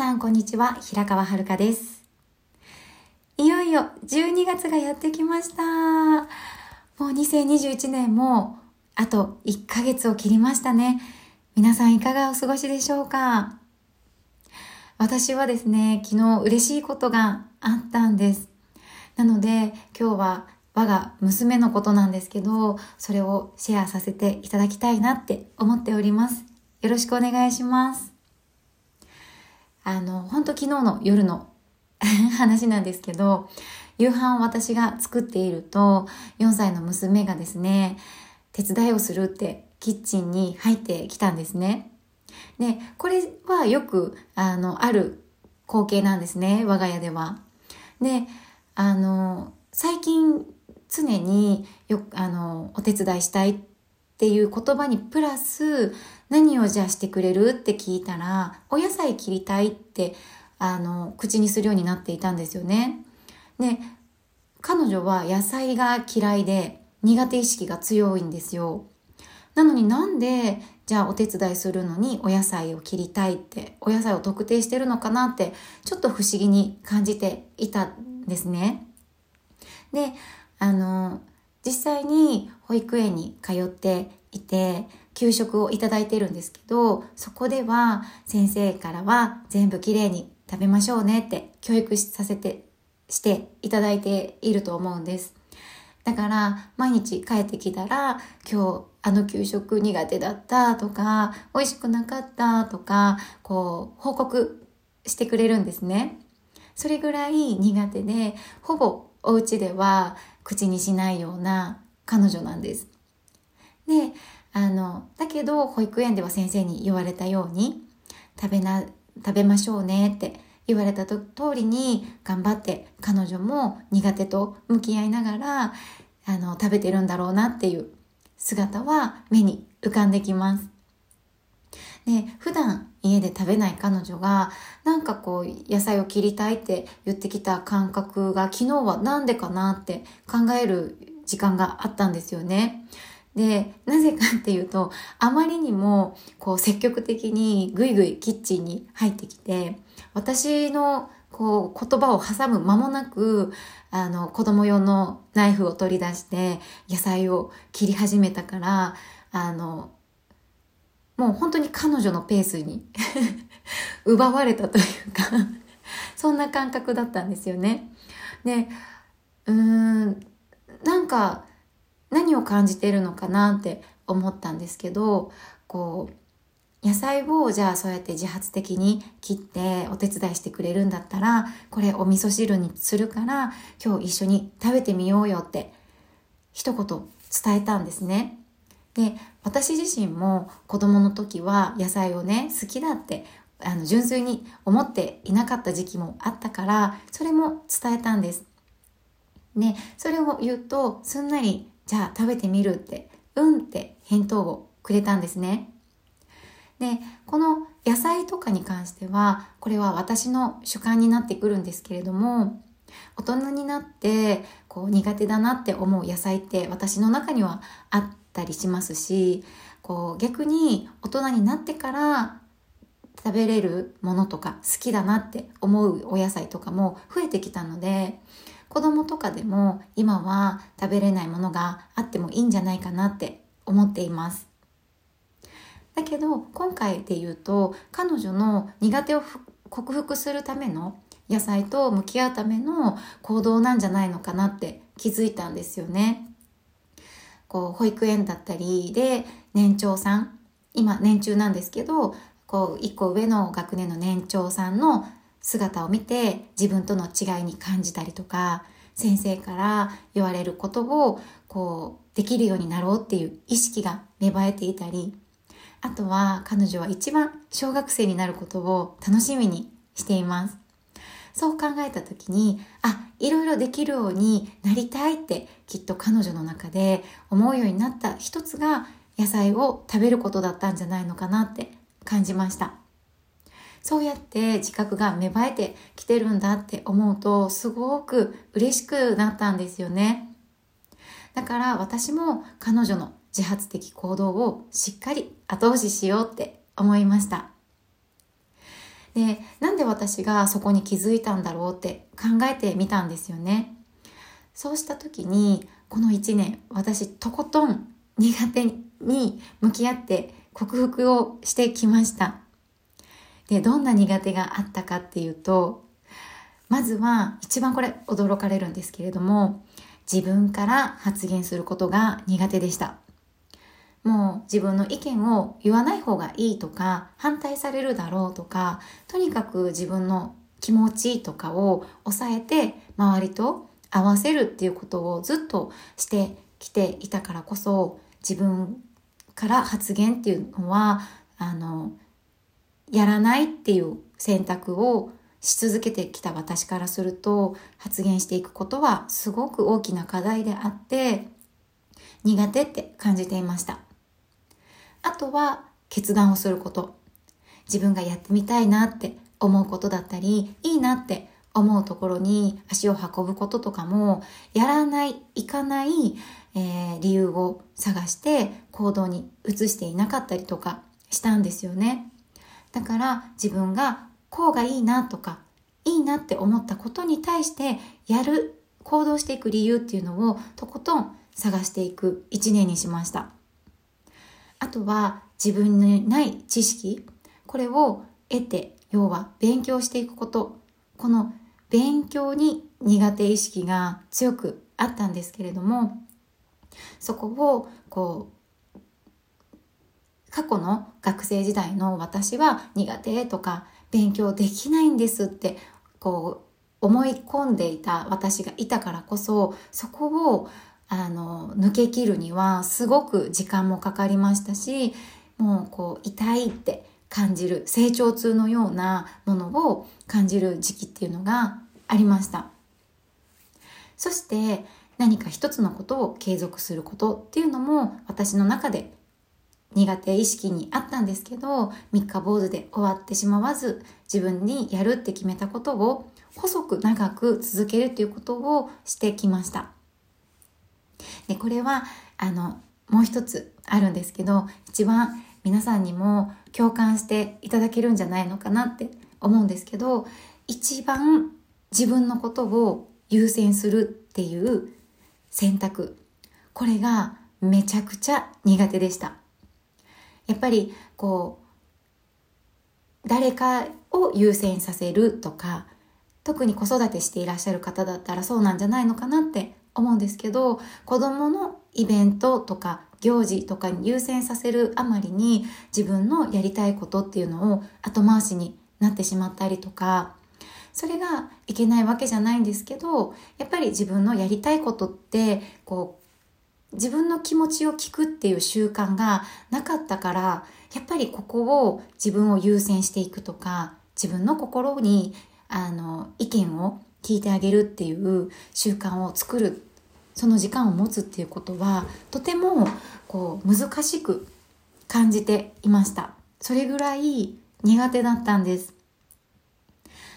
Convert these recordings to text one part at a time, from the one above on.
さんこんにちは。平川遥です。いよいよ12月がやってきました。もう2021年もあと1ヶ月を切りましたね。皆さんいかがお過ごしでしょうか？私はですね昨日嬉しいことがあったんです。なので今日は我が娘のことなんですけどそれをシェアさせていただきたいなって思っております。よろしくお願いします。あの、本当昨日の夜の 話なんですけど、夕飯を私が作っていると、4歳の娘がですね、手伝いをするってキッチンに入ってきたんですね。で、これはよく、あの、ある光景なんですね、我が家では。で、あの、最近常によあの、お手伝いしたいっっていう言葉にプラス、何をじゃあしてくれる？って聞いたら、お野菜切りたいって、あの、口にするようになっていたんですよね。で、彼女は野菜が嫌いで苦手意識が強いんですよ。なのになんで、じゃあお手伝いするのにお野菜を切りたいって、お野菜を特定してるのかなって、ちょっと不思議に感じていたんですね。で、あの、実際に保育園に通っていて、給食をいただいてるんですけど、そこでは先生からは全部きれいに食べましょうねって教育させて、していただいていると思うんです。だから毎日帰ってきたら今日あの給食苦手だったとか美味しくなかったとかこう報告してくれるんですね。それぐらい苦手でほぼお家では口にしないような彼女なんです。で、あの、だけど保育園では先生に言われたように、食べな、食べましょうねって言われた通りに頑張って彼女も苦手と向き合いながら、あの、食べてるんだろうなっていう姿は目に浮かんできます。で、普段家で食べない彼女が、なんかこう、野菜を切りたいって言ってきた感覚が昨日はなんでかなって考える時間があったんですよね。で、なぜかっていうと、あまりにも、こう、積極的にぐいぐいキッチンに入ってきて、私の、こう、言葉を挟む間もなく、あの、子供用のナイフを取り出して、野菜を切り始めたから、あの、もう本当に彼女のペースに 奪われたというかそんな感覚だったんですよね。で、うーん、なんか、何を感じているのかなって思ったんですけど、こう、野菜をじゃあそうやって自発的に切ってお手伝いしてくれるんだったら、これお味噌汁にするから今日一緒に食べてみようよって一言伝えたんですね。で、私自身も子供の時は野菜をね、好きだってあの純粋に思っていなかった時期もあったから、それも伝えたんです。で、それを言うとすんなりじゃあ食べてみるって、うんって返答をくれたんですね。で、この野菜とかに関しては、これは私の主観になってくるんですけれども、大人になってこう苦手だなって思う野菜って私の中にはあったりしますし、こう逆に大人になってから食べれるものとか好きだなって思うお野菜とかも増えてきたので、子供とかでも今は食べれないものがあってもいいんじゃないかなって思っています。だけど今回で言うと彼女の苦手を克服するための野菜と向き合うための行動なんじゃないのかなって気づいたんですよね。こう保育園だったりで年長さん今年中なんですけどこう一個上の学年の年長さんの姿を見て自分との違いに感じたりとか、先生から言われることをこうできるようになろうっていう意識が芽生えていたり、あとは彼女は一番小学生になることを楽しみにしています。そう考えた時に、あ、いろいろできるようになりたいってきっと彼女の中で思うようになった一つが野菜を食べることだったんじゃないのかなって感じました。そうやって自覚が芽生えてきてるんだって思うとすごく嬉しくなったんですよね。だから私も彼女の自発的行動をしっかり後押ししようって思いました。で、なんで私がそこに気づいたんだろうって考えてみたんですよね。そうした時に、この1年、私とことん苦手に向き合って克服をしてきました。で、どんな苦手があったかっていうと、まずは一番これ驚かれるんですけれども、自分から発言することが苦手でした。もう自分の意見を言わない方がいいとか、反対されるだろうとか、とにかく自分の気持ちとかを抑えて周りと合わせるっていうことをずっとしてきていたからこそ、自分から発言っていうのは、あの、やらないっていう選択をし続けてきた私からすると発言していくことはすごく大きな課題であって苦手って感じていました。あとは決断をすること。自分がやってみたいなって思うことだったり、いいなって思うところに足を運ぶこととかも、やらない、行かない、えー、理由を探して行動に移していなかったりとかしたんですよね。だから自分がこうがいいなとか、いいなって思ったことに対してやる、行動していく理由っていうのをとことん探していく一年にしました。あとは自分にない知識、これを得て、要は勉強していくこと。この勉強に苦手意識が強くあったんですけれども、そこをこう、過去の学生時代の私は苦手とか勉強できないんですってこう思い込んでいた私がいたからこそそこをあの抜け切るにはすごく時間もかかりましたしもうこう痛いって感じる成長痛のようなものを感じる時期っていうのがありました。そして何か一つのことを継続することっていうのも私の中で苦手意識にあったんですけど三日坊主で終わってしまわず自分にやるって決めたことを細く長く続けるということをしてきました。でこれはあのもう一つあるんですけど一番皆さんにも共感していただけるんじゃないのかなって思うんですけど一番自分のことを優先するっていう選択これがめちゃくちゃ苦手でした。やっぱりこう誰かを優先させるとか特に子育てしていらっしゃる方だったらそうなんじゃないのかなって思うんですけど子供のイベントとか行事とかに優先させるあまりに自分のやりたいことっていうのを後回しになってしまったりとかそれがいけないわけじゃないんですけどやっぱり自分のやりたいことってこう自分の気持ちを聞くっていう習慣がなかったから、やっぱりここを自分を優先していくとか、自分の心に、あの、意見を聞いてあげるっていう習慣を作る、その時間を持つっていうことは、とても、こう、難しく感じていました。それぐらい苦手だったんです。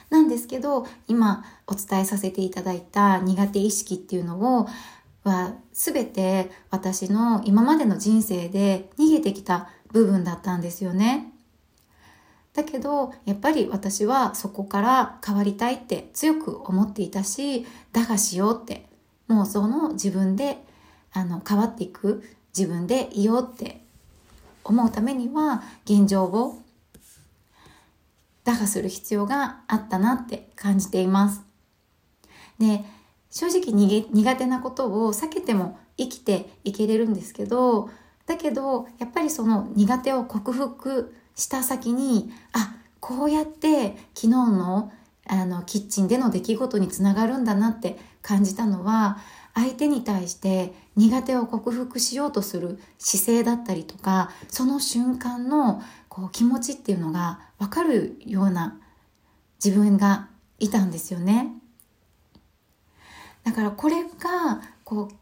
なんですけど、今お伝えさせていただいた苦手意識っていうのを、は全て私の今までの人生で逃げてきた部分だったんですよね。だけどやっぱり私はそこから変わりたいって強く思っていたしだがしようってもうその自分であの変わっていく自分でいようって思うためには現状を打破する必要があったなって感じています。で正直苦手なことを避けても生きていけれるんですけど、だけど、やっぱりその苦手を克服した先に、あ、こうやって昨日のあのキッチンでの出来事につながるんだなって感じたのは、相手に対して苦手を克服しようとする姿勢だったりとか、その瞬間のこう気持ちっていうのがわかるような自分がいたんですよね。だからこれがこう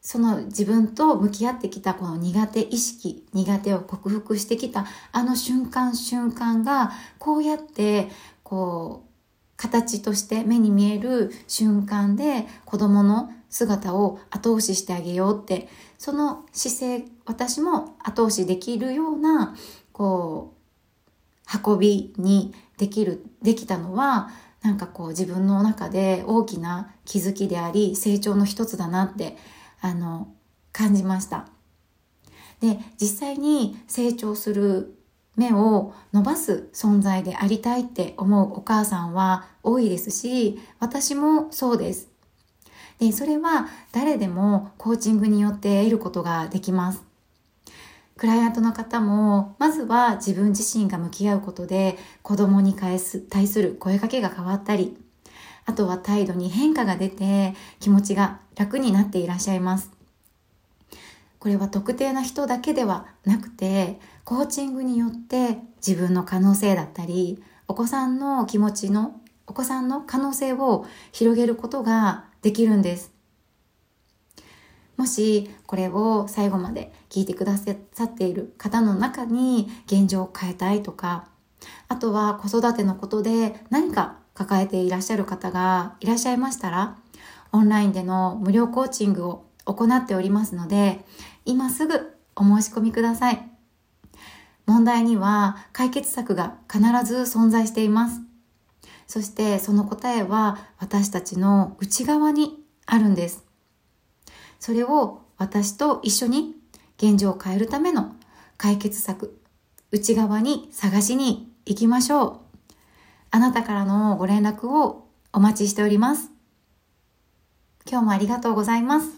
その自分と向き合ってきたこの苦手意識苦手を克服してきたあの瞬間瞬間がこうやってこう形として目に見える瞬間で子供の姿を後押ししてあげようってその姿勢私も後押しできるようなこう運びにできる、できたのは、なんかこう自分の中で大きな気づきであり、成長の一つだなって、あの、感じました。で、実際に成長する目を伸ばす存在でありたいって思うお母さんは多いですし、私もそうです。で、それは誰でもコーチングによって得ることができます。クライアントの方も、まずは自分自身が向き合うことで子供に返す対する声かけが変わったり、あとは態度に変化が出て気持ちが楽になっていらっしゃいます。これは特定な人だけではなくて、コーチングによって自分の可能性だったり、お子さんの気持ちの、お子さんの可能性を広げることができるんです。もしこれを最後まで聞いてくださっている方の中に現状を変えたいとか、あとは子育てのことで何か抱えていらっしゃる方がいらっしゃいましたら、オンラインでの無料コーチングを行っておりますので、今すぐお申し込みください。問題には解決策が必ず存在しています。そしてその答えは私たちの内側にあるんです。それを私と一緒に現状を変えるための解決策、内側に探しに行きましょう。あなたからのご連絡をお待ちしております。今日もありがとうございます。